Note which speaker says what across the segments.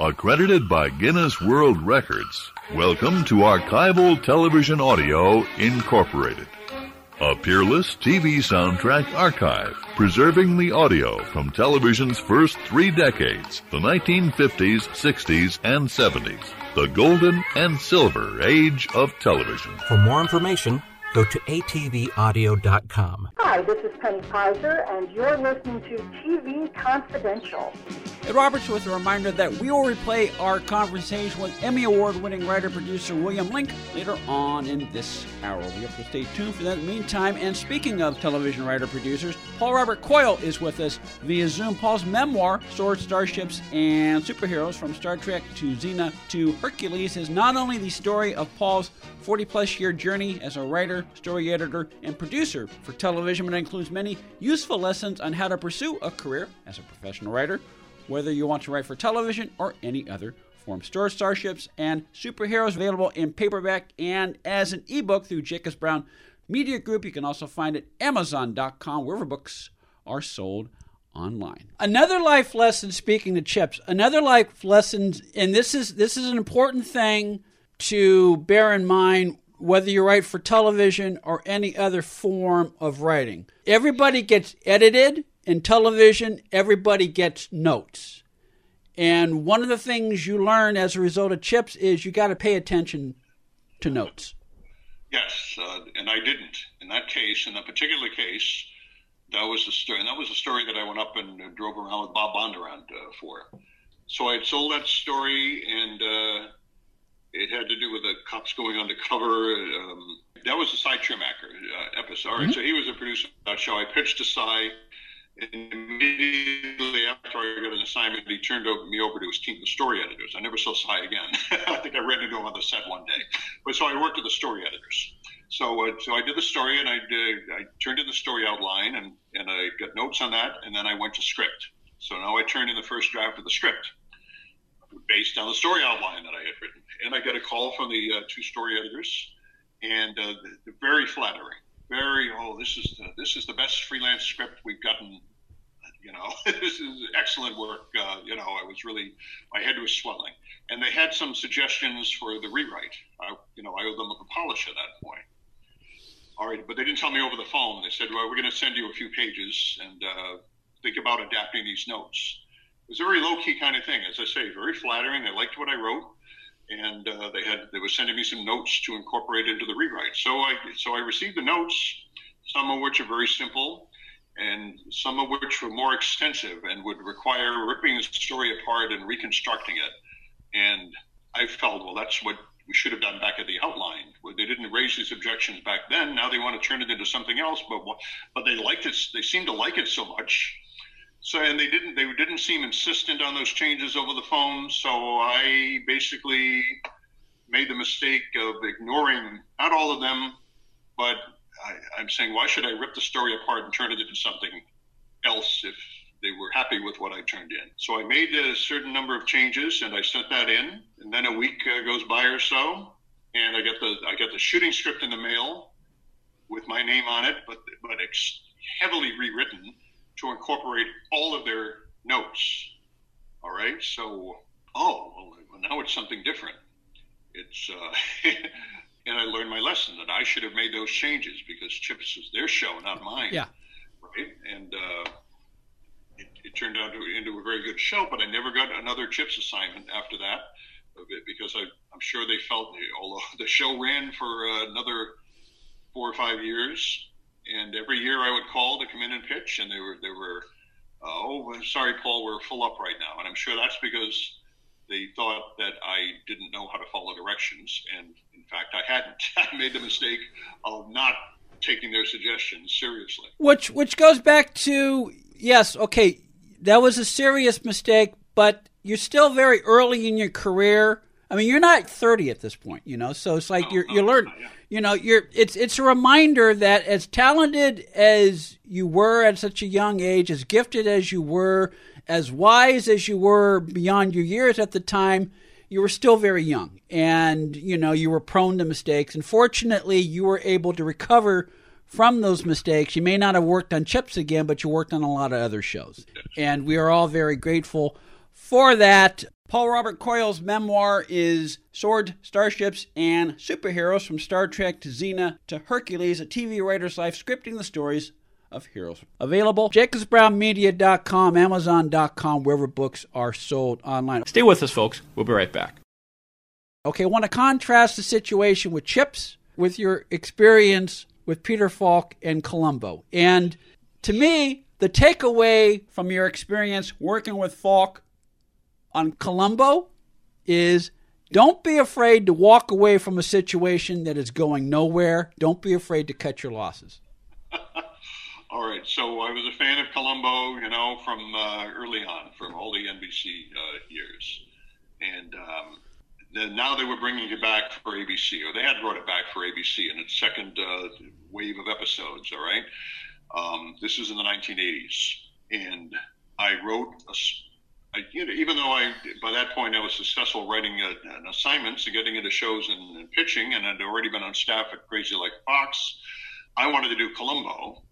Speaker 1: accredited by Guinness World Records. Welcome to Archival Television Audio Incorporated, a peerless TV soundtrack archive preserving the audio from television's first three decades, the 1950s, 60s, and 70s, the golden and silver age of television.
Speaker 2: For more information, go to atvaudio.com.
Speaker 3: Hi, this is Penny Pizer, and you're listening to TV Confidential.
Speaker 4: Ed Roberts with a reminder that we will replay our conversation with Emmy Award winning writer producer William Link later on in this hour. We have to stay tuned for that in the meantime. And speaking of television writer producers, Paul Robert Coyle is with us via Zoom. Paul's memoir, Sword, Starships, and Superheroes from Star Trek to Xena to Hercules is not only the story of Paul's 40 plus year journey as a writer, story editor, and producer for television, but includes many useful lessons on how to pursue a career as a professional writer whether you want to write for television or any other form. Swords Starships and Superheroes available in paperback and as an ebook through Jacobs Brown Media Group. You can also find it Amazon.com, wherever books are sold online. Another life lesson, speaking to Chips, another life lesson, and this is this is an important thing to bear in mind whether you write for television or any other form of writing. Everybody gets edited in television, everybody gets notes. And one of the things you learn as a result of chips is you got to pay attention to notes.
Speaker 5: Yes, uh, and I didn't. In that case, in that particular case, that was the story. And that was a story that I went up and uh, drove around with Bob Bondurant uh, for. So I had sold that story, and uh, it had to do with the cops going undercover. Um, that was a Cy Chermak uh, episode. All right, mm-hmm. so he was a producer of that show. I pitched to Cy and immediately after I got an assignment, he turned over, me over to his team, the story editors. I never saw Cy again. I think I ran into him on the set one day. But so I worked with the story editors. So, uh, so I did the story and I, did, I turned in the story outline and, and I got notes on that. And then I went to script. So now I turned in the first draft of the script based on the story outline that I had written. And I got a call from the uh, two story editors and uh, very flattering very oh this is the, this is the best freelance script we've gotten you know. This is excellent work uh, you know i was really my head was swelling. And they had some suggestions for the rewrite. I, you know i owed them a polish at that point. All right but they didn't tell me over the phone. They said well we're going to send you a few pages and uh, think about adapting these notes. It was a very low-key kind of thing. As i say very flattering. They liked what i wrote and uh, they had they were sending me some notes to incorporate into the rewrite. So I so I received the notes, some of which are very simple, and some of which were more extensive and would require ripping the story apart and reconstructing it. And I felt, well, that's what we should have done back at the outline. They didn't raise these objections back then. Now they want to turn it into something else, but but they liked it. They seemed to like it so much so and they didn't they didn't seem insistent on those changes over the phone. So I basically made the mistake of ignoring not all of them, but I, am saying why should I rip the story apart and turn it into something else if they were happy with what I turned in. So I made a certain number of changes and I sent that in, and then a week uh, goes by or so, and I get the I get the shooting script in the mail with my name on it, but but ex- heavily rewritten to incorporate all of their notes. All right, so oh, well, now it's something different. It's uh, and I learned my lesson that I should have made those changes because Chips was their show, not mine.
Speaker 4: Yeah.
Speaker 5: Right, and uh, it, it, turned out to, into a very good show, but I never got another Chips assignment after that because I, am sure they felt, although the show ran for uh, another four or five years, and every year I would call to come in and pitch, and they were they were, uh, oh, sorry, Paul, we're full up right now, and I'm sure that's because they thought that I didn't know how to follow directions, and in fact, I hadn't. I made the mistake of not taking their suggestions seriously.
Speaker 4: Which which goes back to yes, okay, that was a serious mistake, but you're still very early in your career. I mean, you're not 30 at this point, you know. So it's like no, you're no, you're learning. Yeah you know, you're it's it's a reminder that as talented as you were at such a young age, as gifted as you were, as wise as you were beyond your years at the time, you were still very young, and you know you were prone to mistakes. And fortunately, you were able to recover from those mistakes. You may not have worked on Chips again, but you worked on a lot of other shows, and we are all very grateful for that. Paul Robert Coyle's memoir is Sword, Starships, and Superheroes from Star Trek to Xena to Hercules, a TV writer's life scripting the stories of heroes. Available jacobsbrownmedia.com, amazon.com, wherever books are sold online. Stay with us, folks. We'll be right back. Okay, I want to contrast the situation with Chips with your experience with Peter Falk and Columbo. And to me, the takeaway from your experience working with Falk on Columbo is don't be afraid to walk away from a situation that is going nowhere. Don't be afraid to cut your losses.
Speaker 5: all right. So I was a fan of Columbo, you know, from uh, early on, from all the NBC uh, years. And um, then now they were bringing it back for ABC, or they had brought it back for ABC in its second uh, wave of episodes, all right? Um, this was in the 1980s. And I wrote a I, you know, even though I, by that point, I was successful writing a, an assignments and getting into shows and, and, pitching, and I'd already been on staff at Crazy Like Fox, I wanted to do Columbo.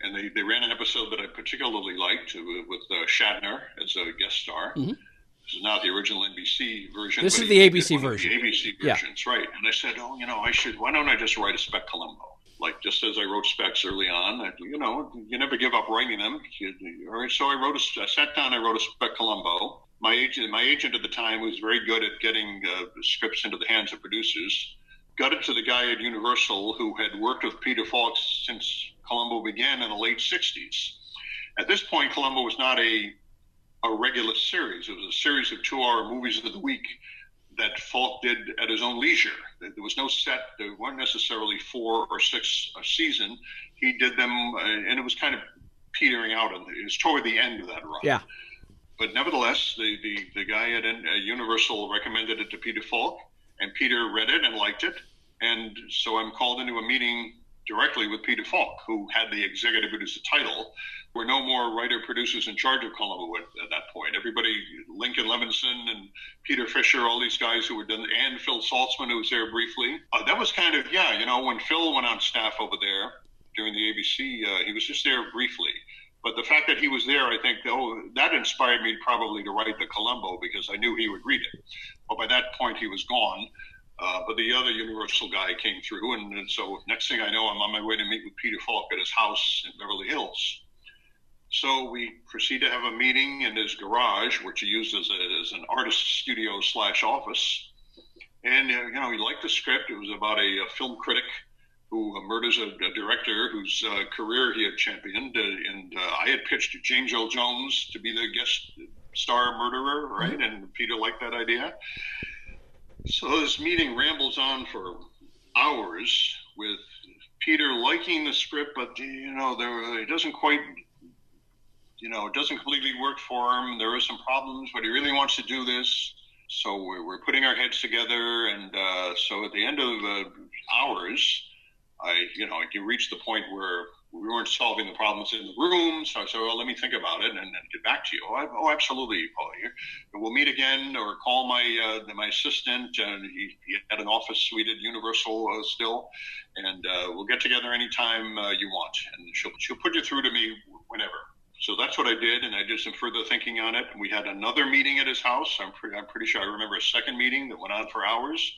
Speaker 5: And they, they ran an episode that I particularly liked with uh, Shatner as a guest star. Mm-hmm. This is not the original NBC version.
Speaker 4: This is the ABC version.
Speaker 5: The ABC versions, yeah. right. And I said, oh, you know, I should, why don't I just write a spec Columbo? Like just as I wrote specs early on, I, you know, you never give up writing them. so I wrote a, I sat down, I wrote a spec Columbo. My agent, my agent at the time was very good at getting uh, scripts into the hands of producers. Got it to the guy at Universal who had worked with Peter Falk since Columbo began in the late '60s. At this point, Columbo was not a a regular series. It was a series of two-hour movies of the week that Falk did at his own leisure. There was no set. There weren't necessarily four or six a season. He did them, uh, and it was kind of petering out. It was toward the end of that run.
Speaker 4: Yeah.
Speaker 5: But nevertheless, the, the, the guy at uh, Universal recommended it to Peter Falk, and Peter read it and liked it. And so I'm called into a meeting directly with Peter Falk, who had the executive producer title. Were no more writer producers in charge of Columbo at, at, that point. Everybody, Link and Levinson and Peter Fischer, all these guys who were done, and Phil Saltzman, who was there briefly. Uh, that was kind of yeah, you know, when Phil went on staff over there during the ABC, uh, he was just there briefly. But the fact that he was there, I think, oh, that inspired me probably to write the Columbo because I knew he would read it. But by that point, he was gone. Uh, but the other Universal guy came through, and, and, so next thing I know, I'm on my way to meet with Peter Falk at his house in Beverly Hills. So we proceed to have a meeting in his garage, which he used as, a, as an artist studio slash office. And uh, you know, he liked the script. It was about a, a film critic who uh, murders a, a, director whose uh, career he had championed, uh, and uh, I had pitched James Earl Jones to be the guest star murderer, right? Mm-hmm. And Peter liked that idea. So this meeting rambles on for hours with Peter liking the script, but you know, there it doesn't quite, you know, it doesn't completely work for him. There are some problems, but he really wants to do this. So we're, putting our heads together, and uh, so at the end of hours, I, you know, you reach the point where we weren't solving the problems in the room. So I said, well, let me think about it and, and get back to you. Oh, I, oh absolutely, Paul. We'll meet again or call my uh, my assistant. And he, he, had an office suite at Universal uh, still. And uh, we'll get together anytime uh, you want. And she'll, she'll put you through to me whenever. So that's what I did, and I did some further thinking on it. And we had another meeting at his house. I'm, pre- I'm pretty sure I remember a second meeting that went on for hours.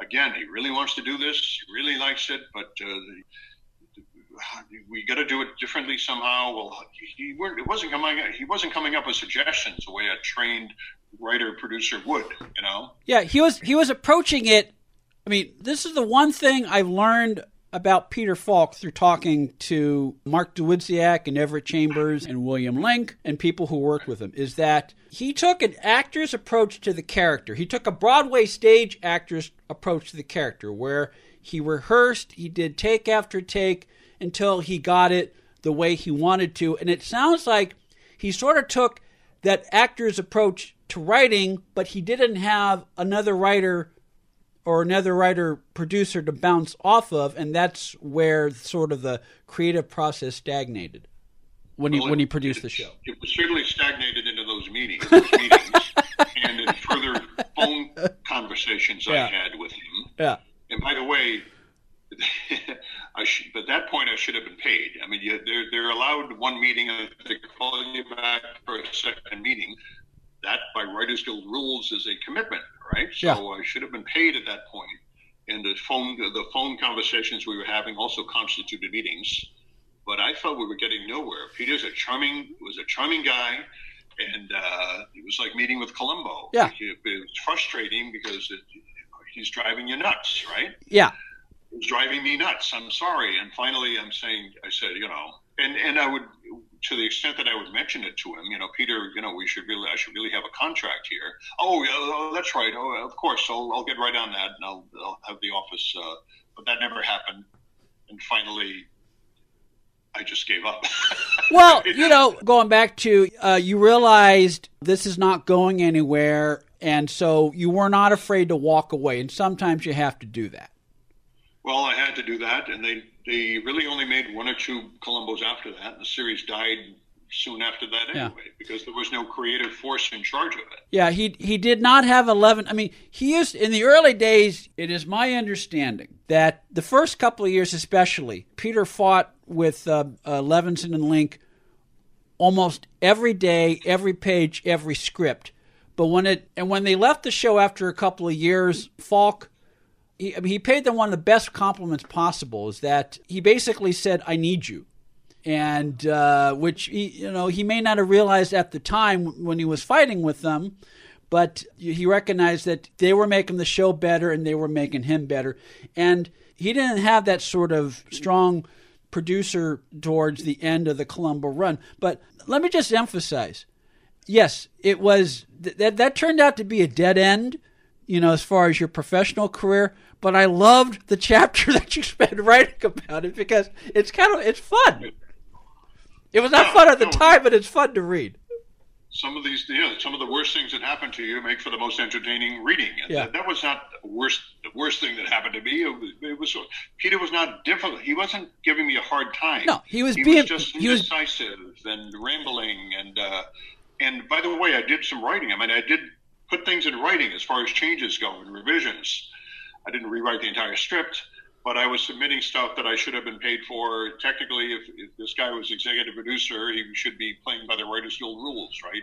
Speaker 5: Again, he really wants to do this. He really likes it, but uh, we got to do it differently somehow. Well, he, it wasn't coming. He wasn't coming up with suggestions the way a trained writer producer would. You know.
Speaker 4: Yeah, he was. He was approaching it. I mean, this is the one thing I learned about Peter Falk through talking to Mark Dawidziak and Everett Chambers and William Link and people who worked with him is that he took an actor's approach to the character. He took a Broadway stage actor's approach to the character where he rehearsed, he did take after take, until he got it the way he wanted to. And it sounds like he sort of took that actor's approach to writing, but he didn't have another writer or another writer producer to bounce off of, and that's where sort of the creative process stagnated when well, he when he produced
Speaker 5: it,
Speaker 4: the show.
Speaker 5: It was certainly stagnated into those meetings, those meetings and in further phone conversations yeah. I had with him.
Speaker 4: Yeah.
Speaker 5: And by the way, I should, at that point I should have been paid. I mean, you, they're they're allowed one meeting and they call you back for a second meeting. that by Writers Guild rules is a commitment, right? So
Speaker 4: Yeah.
Speaker 5: I should have been paid at that point. And the phone the phone conversations we were having also constituted meetings. But I felt we were getting nowhere. Peter's a charming was a charming guy, and uh, it was like meeting with Columbo.
Speaker 4: Yeah.
Speaker 5: it, it was frustrating because it, he's driving you nuts, right?
Speaker 4: Yeah.
Speaker 5: Was driving me nuts. I'm sorry. And finally, I'm saying, I said, you know, and and I would, to the extent that I would mention it to him, you know, Peter, you know, we should really, I should really have a contract here. Oh, yeah, oh, that's right. Oh, of course. I'll, I'll get right on that, and I'll, I'll have the office. Uh, but that never happened. And finally, I just gave up.
Speaker 4: Well, you know, going back to uh, you realized this is not going anywhere, and so you were not afraid to walk away. And sometimes you have to do that.
Speaker 5: Well, I had to do that, and they they really only made one or two Columbos after that. The series died soon after that
Speaker 4: Yeah.
Speaker 5: anyway, because there was no creative force in charge of it.
Speaker 4: Yeah, he he did not have eleven. I mean, he used in the early days. It is my understanding that the first couple of years, especially, Peter fought with uh, uh, Levinson and Link almost every day, every page, every script. But when it and when they left the show after a couple of years, Falk. He, I mean, he paid them one of the best compliments possible. Is that he basically said, "I need you," and uh, which he, you know he may not have realized at the time when he was fighting with them, but he recognized that they were making the show better and they were making him better, and he didn't have that sort of strong producer towards the end of the Columbo run. But let me just emphasize, yes, it was th- that that turned out to be a dead end, you know, as far as your professional career. But I loved the chapter that you spent writing about it because it's kind of it's fun. It was not
Speaker 5: Yeah,
Speaker 4: fun at the
Speaker 5: no.
Speaker 4: time, but it's fun to read.
Speaker 5: some of these, you know, some of the worst things that happen to you make for the most entertaining reading. And
Speaker 4: Yeah.
Speaker 5: that, that was not the worst, the worst thing that happened to me. It was, it was Peter was not difficult. He wasn't giving me a hard time.
Speaker 4: No, he was
Speaker 5: he
Speaker 4: being-
Speaker 5: was just
Speaker 4: he was-
Speaker 5: indecisive and rambling. And uh, and by the way, I did some writing. I mean, I did put things in writing as far as changes go and revisions. I didn't rewrite the entire script. But I was submitting stuff that I should have been paid for. Technically, if, if this guy was executive producer, he should be playing by the Writers Guild rules, right?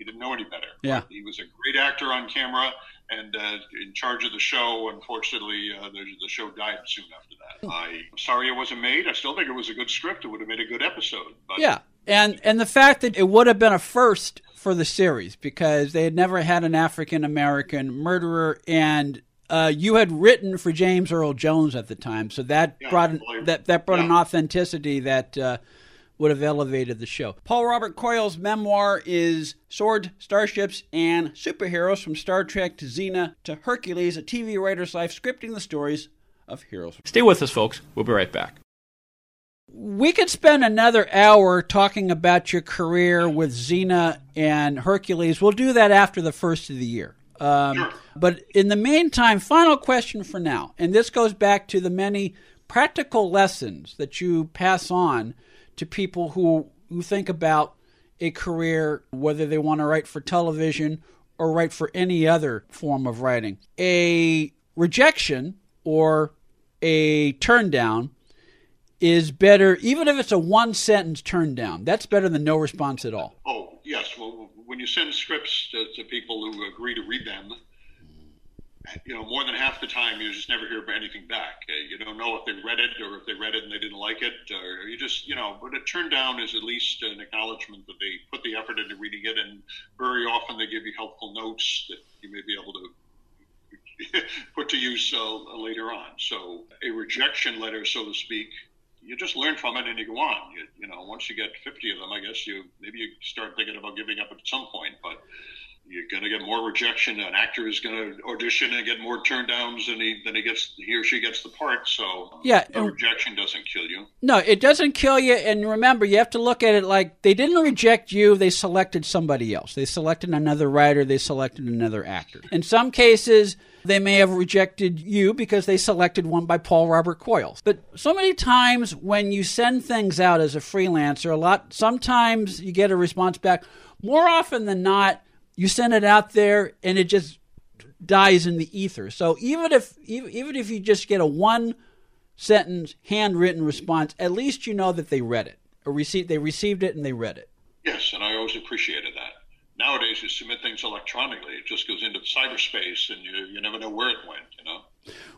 Speaker 5: he didn't know any better.
Speaker 4: Yeah.
Speaker 5: He was a great actor on camera and uh, in charge of the show. Unfortunately, uh, the, the show died soon after that. I'm sorry it wasn't made. I still think it was a good script. It would have made a good episode. But
Speaker 4: Yeah, and and the fact that it would have been a first for the series because they had never had an African American murderer, and uh, you had written for James Earl Jones at the time, so that
Speaker 5: Yeah,
Speaker 4: brought an, that that brought an authenticity that. Uh, would have elevated the show. Paul Robert Coyle's memoir is Swords, Starships, and Superheroes from Star Trek to Xena to Hercules, a TV writer's life scripting the stories of heroes.
Speaker 6: Stay with us, folks. We'll be right back.
Speaker 4: We could spend another hour talking about your career with Xena and Hercules. We'll do that after the first of the year. Um,
Speaker 5: Sure.
Speaker 4: But in the meantime, final question for now, and this goes back to the many practical lessons that you pass on to people who, who think about a career, whether they want to write for television or write for any other form of writing. A rejection or a turn down is better, even if it's a one sentence turn down. That's better than no response at all.
Speaker 5: Oh, yes. Well, when you send scripts to, to people who agree to read them, you know, more than half the time you just never hear anything back. Uh, you don't know if they read it or if they read it and they didn't like it, or you just, you know, but a turn down is at least an acknowledgement that they put the effort into reading it, and very often they give you helpful notes that you may be able to put to use uh, later on. So a rejection letter, so to speak, you just learn from it and you go on. You, you know, once you get 50 of them, I guess you maybe you start thinking about giving up at some point, but you're going to get more rejection. An actor is going to audition and get more turn downs than he than he gets he or she gets the part. So
Speaker 4: Yeah,
Speaker 5: the rejection doesn't kill you.
Speaker 4: No, it doesn't kill you. And remember, you have to look at it like they didn't reject you, they selected somebody else. They selected another writer, they selected another actor. In some cases, they may have rejected you because they selected one by Paul Robert Coyle. But so many times when you send things out as a freelancer, a lot sometimes you get a response back. More often than not, you send it out there and it just dies in the ether. So even if even, if you just get a one sentence handwritten response, at least you know that they read it or received they received it and they read it.
Speaker 5: Yes, and I always appreciated that. nowadays you submit things electronically. It just goes into cyberspace, and you you never know where it went. You know.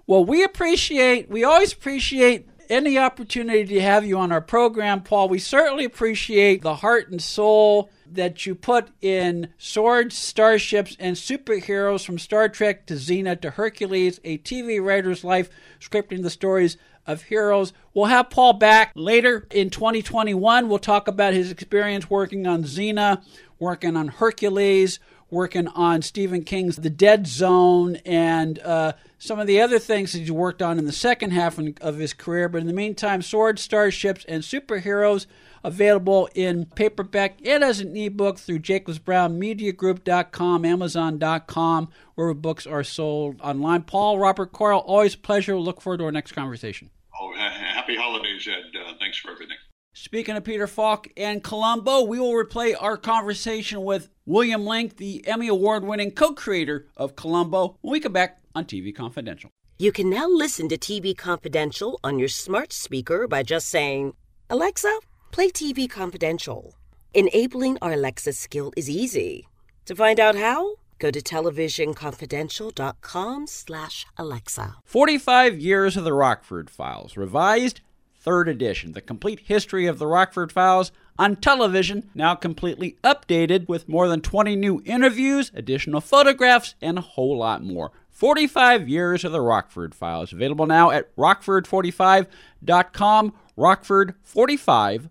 Speaker 4: Well, we appreciate, we always appreciate any opportunity to have you on our program, Paul. We certainly appreciate the heart and soul that you put in swords, starships, and superheroes from Star Trek to Xena to Hercules, a TV writer's life scripting the stories of heroes. We'll have Paul back later in 2021. We'll talk about his experience working on Xena, working on Hercules, working on Stephen King's The Dead Zone, and uh, some of the other things that he's worked on in the second half of his career. But in the meantime, Swords, Starships, and Superheroes available in paperback and as an ebook through jacobsbrownmediagroup.com, amazon.com, where books are sold online. Paul, Robert Coyle, always a pleasure. Look forward to our next conversation.
Speaker 5: Oh, happy holidays, Ed. Uh, thanks for everything.
Speaker 4: Speaking of Peter Falk and Columbo, we will replay our conversation with William Link, the Emmy Award winning co creator of Columbo, when we come back on TV Confidential.
Speaker 7: You can now listen to TV Confidential on your smart speaker by just saying, Alexa, play TV Confidential. Enabling our Alexa skill is easy. To find out how, go to televisionconfidential.com slash Alexa.
Speaker 4: 45 years of the Rockford Files, revised third edition, the complete history of the Rockford Files on television, now completely updated with more than 20 new interviews, additional photographs, and a whole lot more. 45 years of the Rockford Files, available now at rockford45.com, rockford45.com.